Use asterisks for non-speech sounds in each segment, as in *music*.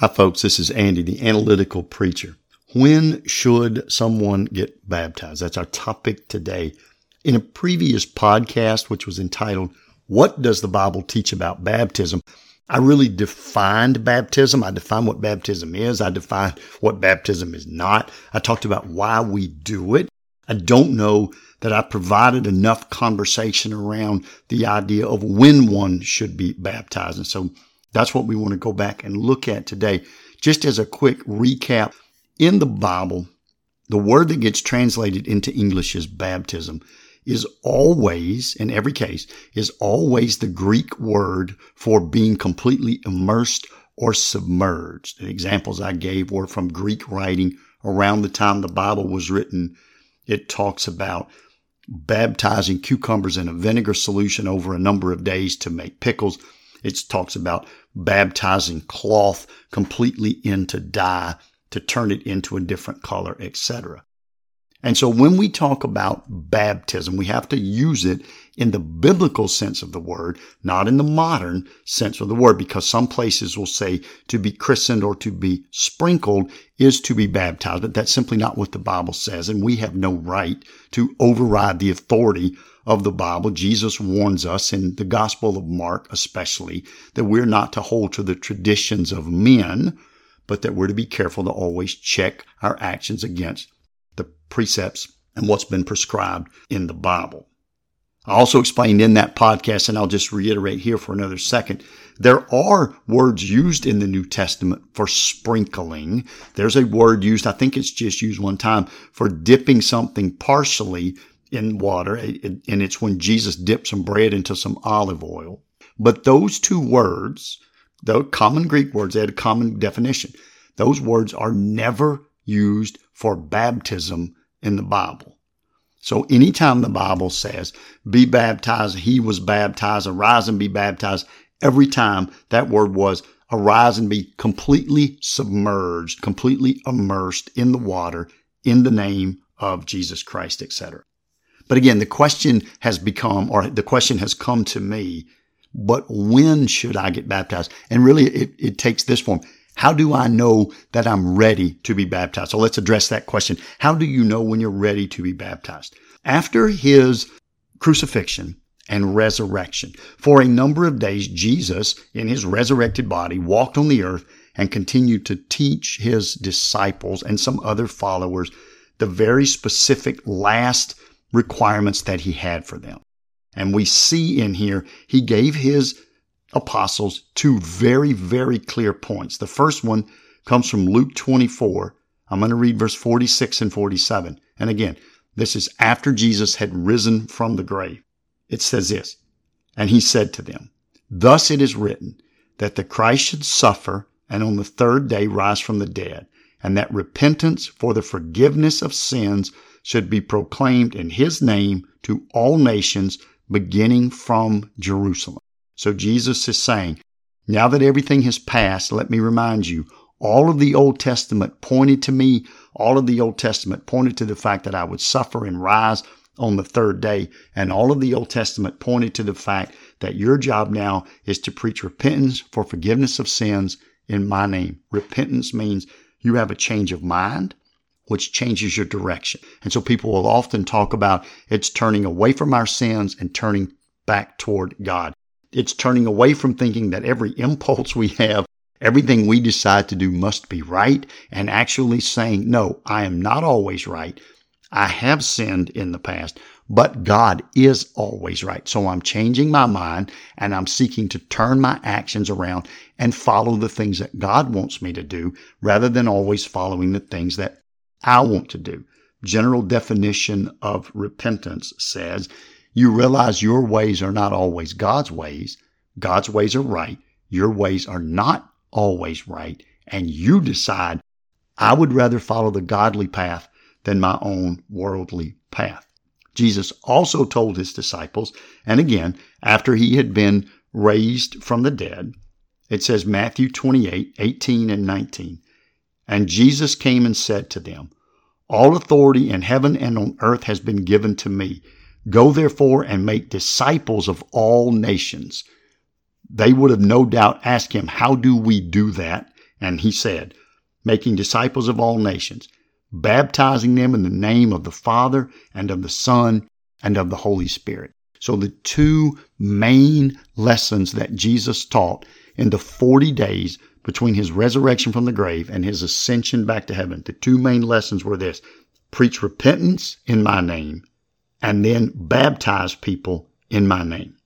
Hi, folks. This is Andy, the analytical preacher. When should someone get baptized? That's our topic today. In a previous podcast, which was entitled, What Does the Bible Teach About Baptism? I really defined baptism. I defined what baptism is. I defined what baptism is not. I talked about why we do it. I don't know that I provided enough conversation around the idea of when one should be baptized. And so that's what we want to go back and look at today. Just as a quick recap, in the Bible, the word that gets translated into English as baptism is always, in every case, is always the Greek word for being completely immersed or submerged. The examples I gave were from Greek writing around the time the Bible was written. It talks about baptizing cucumbers in a vinegar solution over a number of days to make pickles. It talks about baptizing cloth completely into dye to turn it into a different color, etc. And so when we talk about baptism, we have to use it in the biblical sense of the word, not in the modern sense of the word, because some places will say to be christened or to be sprinkled is to be baptized, but that's simply not what the Bible says. And we have no right to override the authority of the Bible, Jesus warns us in the Gospel of Mark, especially, that we're not to hold to the traditions of men, but that we're to be careful to always check our actions against the precepts and what's been prescribed in the Bible. I also explained in that podcast, and I'll just reiterate here for another second. There are words used in the New Testament for sprinkling. There's a word used, I think it's just used one time, for dipping something partially in water, and it's when Jesus dipped some bread into some olive oil. But those two words, the common Greek words, they had a common definition. Those words are never used for baptism in the Bible. So anytime the Bible says, be baptized, he was baptized, arise and be baptized, every time that word was arise and be completely submerged, completely immersed in the water in the name of Jesus Christ, etc. But again, the question has become, or the question has come to me, but when should I get baptized? And really, it, it takes this form. How do I know that I'm ready to be baptized? So let's address that question. How do you know when you're ready to be baptized? After his crucifixion and resurrection, for a number of days, Jesus, in his resurrected body, walked on the earth and continued to teach his disciples and some other followers the very specific last requirements that he had for them. And we see in here, he gave his apostles two very, very clear points. The first one comes from Luke 24. I'm going to read verse 46 and 47. And again, this is after Jesus had risen from the grave. It says this, and he said to them, Thus it is written that the Christ should suffer and on the third day rise from the dead, and that repentance for the forgiveness of sins should be proclaimed in his name to all nations, beginning from Jerusalem. So Jesus is saying, now that everything has passed, let me remind you, all of the Old Testament pointed to me. All of the Old Testament pointed to the fact that I would suffer and rise on the third day. And all of the Old Testament pointed to the fact that your job now is to preach repentance for forgiveness of sins in my name. Repentance means you have a change of mind which changes your direction. And so people will often talk about it's turning away from our sins and turning back toward God. It's turning away from thinking that every impulse we have, everything we decide to do must be right, and actually saying, no, I am not always right. I have sinned in the past, but God is always right. So I'm changing my mind and I'm seeking to turn my actions around and follow the things that God wants me to do rather than always following the things that I want to do. General definition of repentance says you realize your ways are not always God's ways. God's ways are right. Your ways are not always right. And you decide, I would rather follow the godly path than my own worldly path. Jesus also told his disciples, and again, after he had been raised from the dead, it says Matthew 28, 18 and 19. And Jesus came and said to them, All authority in heaven and on earth has been given to me. Go therefore and make disciples of all nations. They would have no doubt asked him, How do we do that? And he said, making disciples of all nations, baptizing them in the name of the Father and of the Son and of the Holy Spirit. So the two main lessons that Jesus taught in the 40 days between his resurrection from the grave and his ascension back to heaven, the two main lessons were this preach repentance in my name and then baptize people in my name.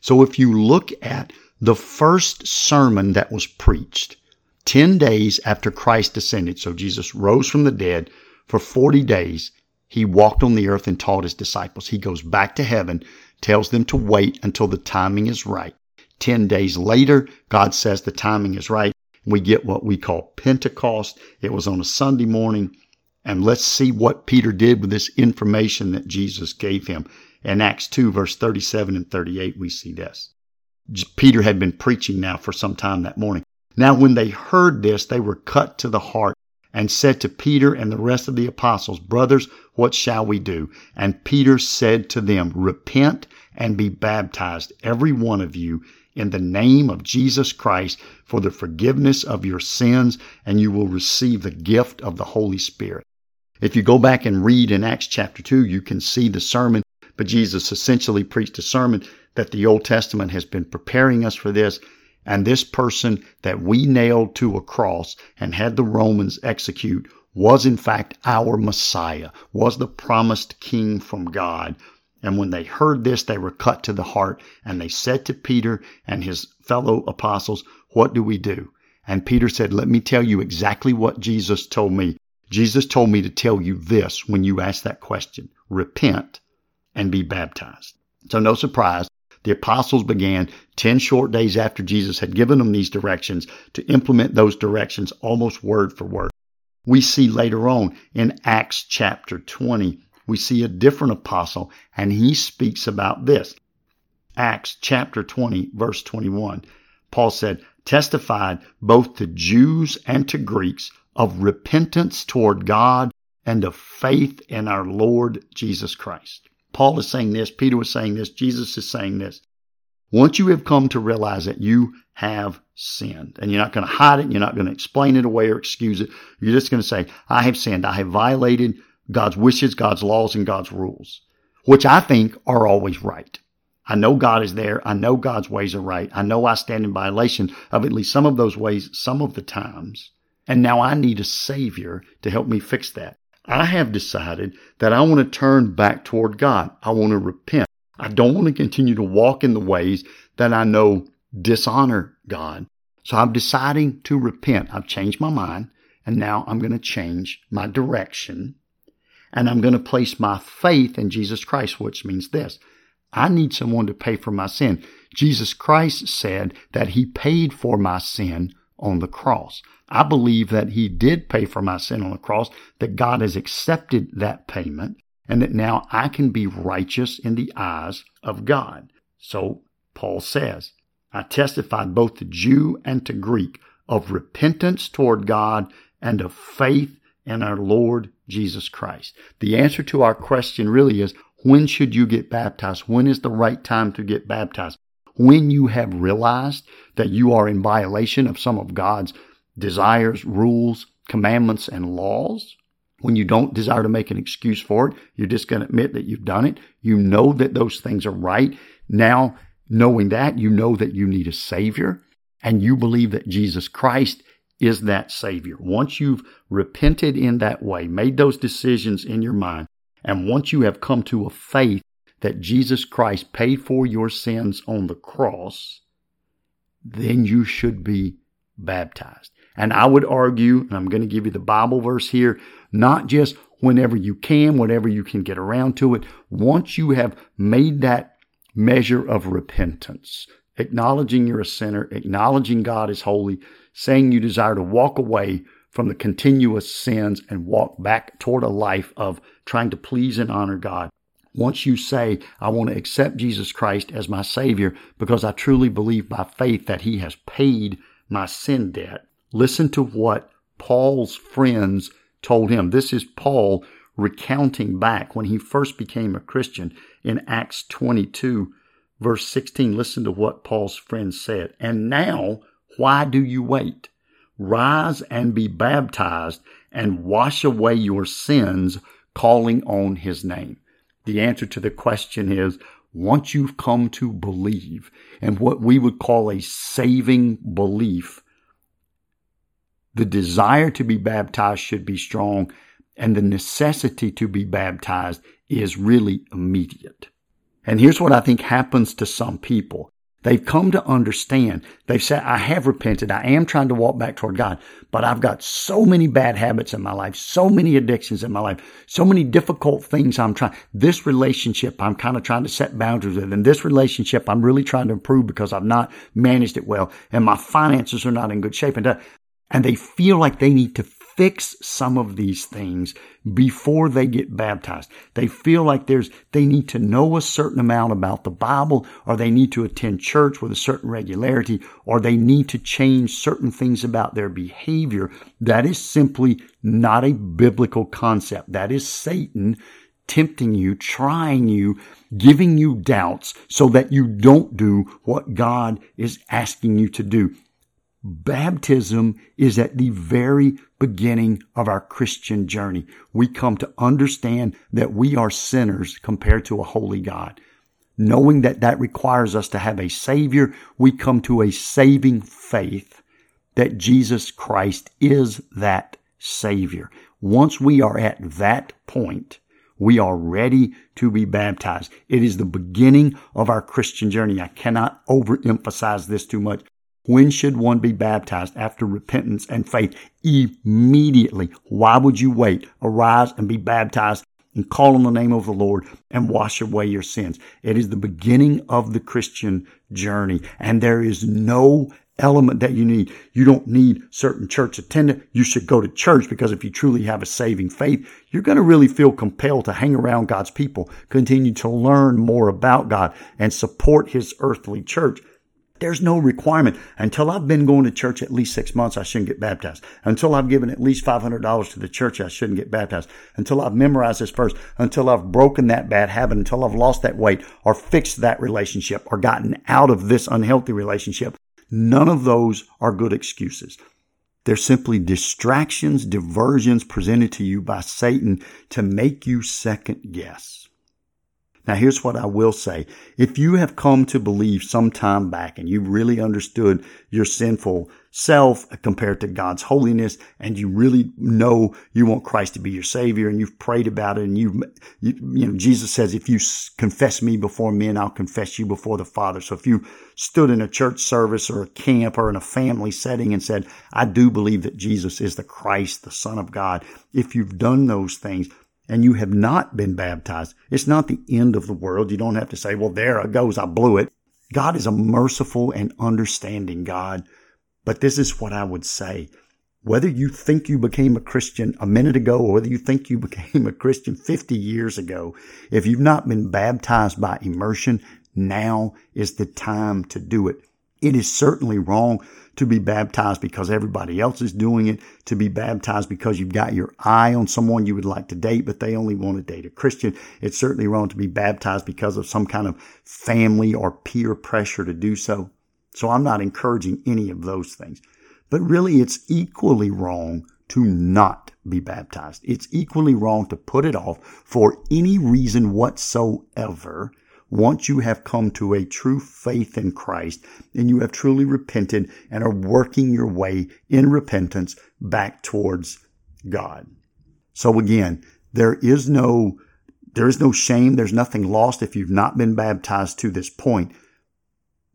So if you look at the first sermon that was preached 10 days after Christ descended, so Jesus rose from the dead for 40 days, he walked on the earth and taught his disciples. He goes back to heaven, tells them to wait until the timing is right. 10 days later, God says the timing is right. We get what we call Pentecost. It was on a Sunday morning. And let's see what Peter did with this information that Jesus gave him. In Acts 2, verse 37 and 38, we see this. Peter had been preaching now for some time that morning. Now, when they heard this, they were cut to the heart and said to Peter and the rest of the apostles, Brothers, what shall we do? And Peter said to them, Repent and be baptized, every one of you, in the name of Jesus Christ for the forgiveness of your sins, and you will receive the gift of the Holy Spirit. If you go back and read in Acts chapter 2, you can see the sermon, but Jesus essentially preached a sermon that the Old Testament has been preparing us for this. And this person that we nailed to a cross and had the Romans execute was in fact our Messiah, was the promised king from God. And when they heard this, they were cut to the heart and they said to Peter and his fellow apostles, what do we do? And Peter said, let me tell you exactly what Jesus told me. Jesus told me to tell you this when you ask that question. Repent and be baptized. So no surprise, the apostles began 10 short days after Jesus had given them these directions to implement those directions almost word for word. We see later on in Acts chapter 20, we see a different apostle and he speaks about this. Acts chapter 20 verse 21. Paul said, testified both to Jews and to Greeks of repentance toward God and of faith in our Lord Jesus Christ. Paul is saying this, Peter was saying this, Jesus is saying this. Once you have come to realize that you have sinned, and you're not going to hide it, you're not going to explain it away or excuse it, you're just going to say, I have sinned, I have violated God's wishes, God's laws, and God's rules, which I think are always right. I know God is there. I know God's ways are right. I know I stand in violation of at least some of those ways some of the times. And now I need a savior to help me fix that. I have decided that I want to turn back toward God. I want to repent. I don't want to continue to walk in the ways that I know dishonor God. So I'm deciding to repent. I've changed my mind and now I'm going to change my direction and I'm going to place my faith in Jesus Christ, which means this. I need someone to pay for my sin. Jesus Christ said that he paid for my sin on the cross. I believe that he did pay for my sin on the cross, that God has accepted that payment, and that now I can be righteous in the eyes of God. So Paul says, I testified both to Jew and to Greek of repentance toward God and of faith in our Lord Jesus Christ. The answer to our question really is, when should you get baptized? When is the right time to get baptized? When you have realized that you are in violation of some of God's desires, rules, commandments, and laws, when you don't desire to make an excuse for it, you're just going to admit that you've done it. You know that those things are right. Now, knowing that, you know that you need a Savior, and you believe that Jesus Christ is that Savior. Once you've repented in that way, made those decisions in your mind, and once you have come to a faith that Jesus Christ paid for your sins on the cross, then you should be baptized. And I would argue, and I'm going to give you the Bible verse here, not just whenever you can, whenever you can get around to it. Once you have made that measure of repentance, acknowledging you're a sinner, acknowledging God is holy, saying you desire to walk away from the continuous sins and walk back toward a life of trying to please and honor God, once you say, I want to accept Jesus Christ as my Savior because I truly believe by faith that He has paid my sin debt, listen to what Paul's friends told him. This is Paul recounting back when he first became a Christian in Acts 22, verse 16. Listen to what Paul's friends said. And now, why do you wait? rise and be baptized and wash away your sins, calling on his name? The answer to the question is once you've come to believe and what we would call a saving belief, the desire to be baptized should be strong and the necessity to be baptized is really immediate. And here's what I think happens to some people. They've come to understand. They've said, I have repented. I am trying to walk back toward God, but I've got so many bad habits in my life, so many addictions in my life, so many difficult things I'm trying. This relationship, I'm kind of trying to set boundaries with. And this relationship, I'm really trying to improve because I've not managed it well. And my finances are not in good shape. And, uh, and they feel like they need to fix some of these things before they get baptized. They feel like there's, they need to know a certain amount about the Bible, or they need to attend church with a certain regularity, or they need to change certain things about their behavior. That is simply not a biblical concept. That is Satan tempting you, trying you, giving you doubts so that you don't do what God is asking you to do. Baptism is at the very beginning of our Christian journey. We come to understand that we are sinners compared to a holy God. Knowing that that requires us to have a Savior, we come to a saving faith that Jesus Christ is that Savior. Once we are at that point, we are ready to be baptized. It is the beginning of our Christian journey. I cannot overemphasize this too much. When should one be baptized after repentance and faith? Immediately. Why would you wait? Arise and be baptized and call on the name of the Lord and wash away your sins. It is the beginning of the Christian journey and there is no element that you need. You don't need certain church attendance. You should go to church because if you truly have a saving faith, you're going to really feel compelled to hang around God's people, continue to learn more about God and support his earthly church there's no requirement. Until I've been going to church at least six months, I shouldn't get baptized. Until I've given at least $500 to the church, I shouldn't get baptized. Until I've memorized this verse, until I've broken that bad habit, until I've lost that weight or fixed that relationship or gotten out of this unhealthy relationship. None of those are good excuses. They're simply distractions, diversions presented to you by Satan to make you second guess. Now, here's what I will say. If you have come to believe some time back and you've really understood your sinful self compared to God's holiness and you really know you want Christ to be your savior and you've prayed about it and you've, you, you know, Jesus says, if you confess me before men, I'll confess you before the Father. So if you stood in a church service or a camp or in a family setting and said, I do believe that Jesus is the Christ, the Son of God. If you've done those things, and you have not been baptized, it's not the end of the world. You don't have to say, well, there it goes. I blew it. God is a merciful and understanding God. But this is what I would say. Whether you think you became a Christian a minute ago or whether you think you *laughs* became a Christian 50 years ago, if you've not been baptized by immersion, now is the time to do it. It is certainly wrong to be baptized because everybody else is doing it, to be baptized because you've got your eye on someone you would like to date, but they only want to date a Christian. It's certainly wrong to be baptized because of some kind of family or peer pressure to do so. So I'm not encouraging any of those things. But really, it's equally wrong to not be baptized. It's equally wrong to put it off for any reason whatsoever once you have come to a true faith in Christ and you have truly repented and are working your way in repentance back towards God. So again, there is no, there is no shame. There's nothing lost if you've not been baptized to this point,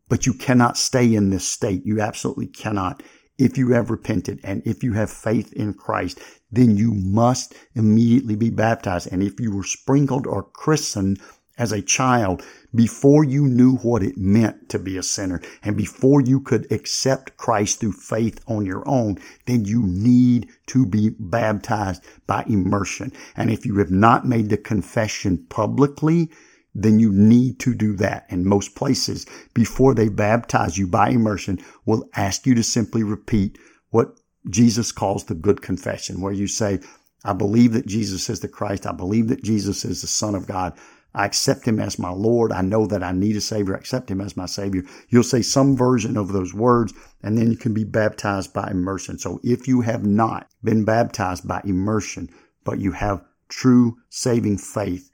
but you cannot stay in this state. You absolutely cannot. If you have repented and if you have faith in Christ, then you must immediately be baptized. And if you were sprinkled or christened, as a child before you knew what it meant to be a sinner and before you could accept Christ through faith on your own, then you need to be baptized by immersion. And if you have not made the confession publicly, then you need to do that. And most places, before they baptize you by immersion, will ask you to simply repeat what Jesus calls the good confession, where you say, I believe that Jesus is the Christ. I believe that Jesus is the Son of God. I accept him as my Lord. I know that I need a Savior. I accept him as my Savior. You'll say some version of those words, and then you can be baptized by immersion. So if you have not been baptized by immersion, but you have true saving faith,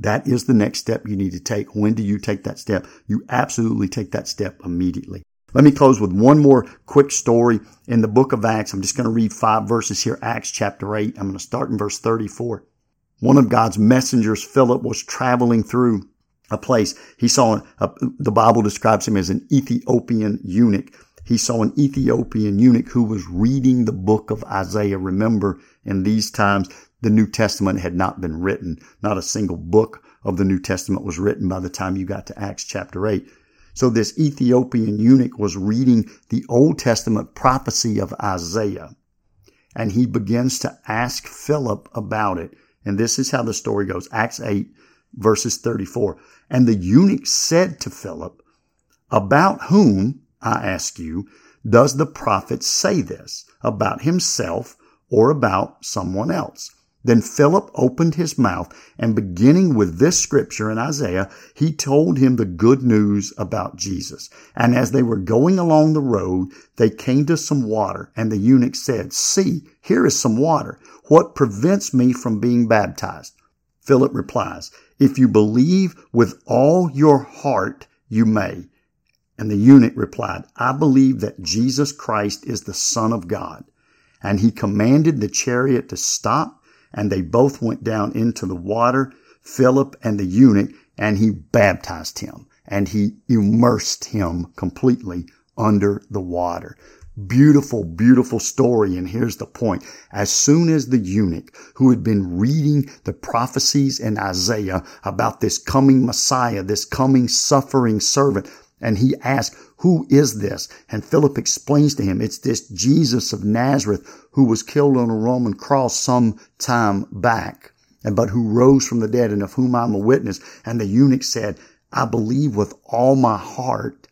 that is the next step you need to take. When do you take that step? You absolutely take that step immediately. Let me close with one more quick story in the book of Acts. I'm just going to read five verses here. Acts chapter 8. I'm going to start in verse 34. One of God's messengers, Philip, was traveling through a place. He saw, a, the Bible describes him as an Ethiopian eunuch. He saw an Ethiopian eunuch who was reading the book of Isaiah. Remember, in these times, the New Testament had not been written. Not a single book of the New Testament was written by the time you got to Acts chapter 8. So this Ethiopian eunuch was reading the Old Testament prophecy of Isaiah. And he begins to ask Philip about it. And this is how the story goes. Acts 8 verses 34. And the eunuch said to Philip, about whom, I ask you, does the prophet say this? About himself or about someone else? Then Philip opened his mouth and beginning with this scripture in Isaiah, he told him the good news about Jesus. And as they were going along the road, they came to some water and the eunuch said, see, here is some water. What prevents me from being baptized? Philip replies, if you believe with all your heart, you may. And the eunuch replied, I believe that Jesus Christ is the Son of God. And he commanded the chariot to stop and they both went down into the water, Philip and the eunuch, and he baptized him and he immersed him completely under the water. Beautiful, beautiful story. And here's the point. As soon as the eunuch who had been reading the prophecies in Isaiah about this coming Messiah, this coming suffering servant, and he asked, who is this? And Philip explains to him, it's this Jesus of Nazareth who was killed on a Roman cross some time back, and but who rose from the dead and of whom I'm a witness. And the eunuch said, I believe with all my heart.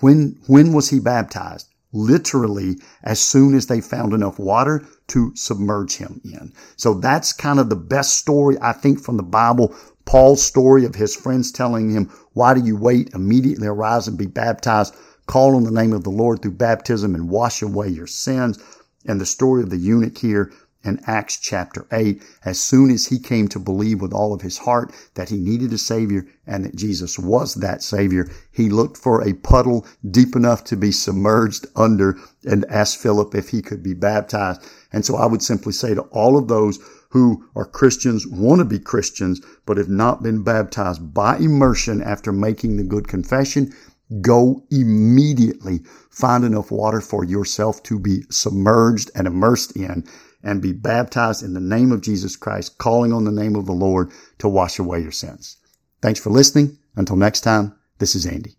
When, when was he baptized? Literally, as soon as they found enough water to submerge him in. So that's kind of the best story, I think, from the Bible Paul's story of his friends telling him, why do you wait? Immediately arise and be baptized. Call on the name of the Lord through baptism and wash away your sins. And the story of the eunuch here in Acts chapter 8, as soon as he came to believe with all of his heart that he needed a Savior and that Jesus was that Savior, he looked for a puddle deep enough to be submerged under and asked Philip if he could be baptized. And so I would simply say to all of those who are Christians, want to be Christians, but have not been baptized by immersion after making the good confession, go immediately find enough water for yourself to be submerged and immersed in and be baptized in the name of Jesus Christ, calling on the name of the Lord to wash away your sins. Thanks for listening. Until next time, this is Andy.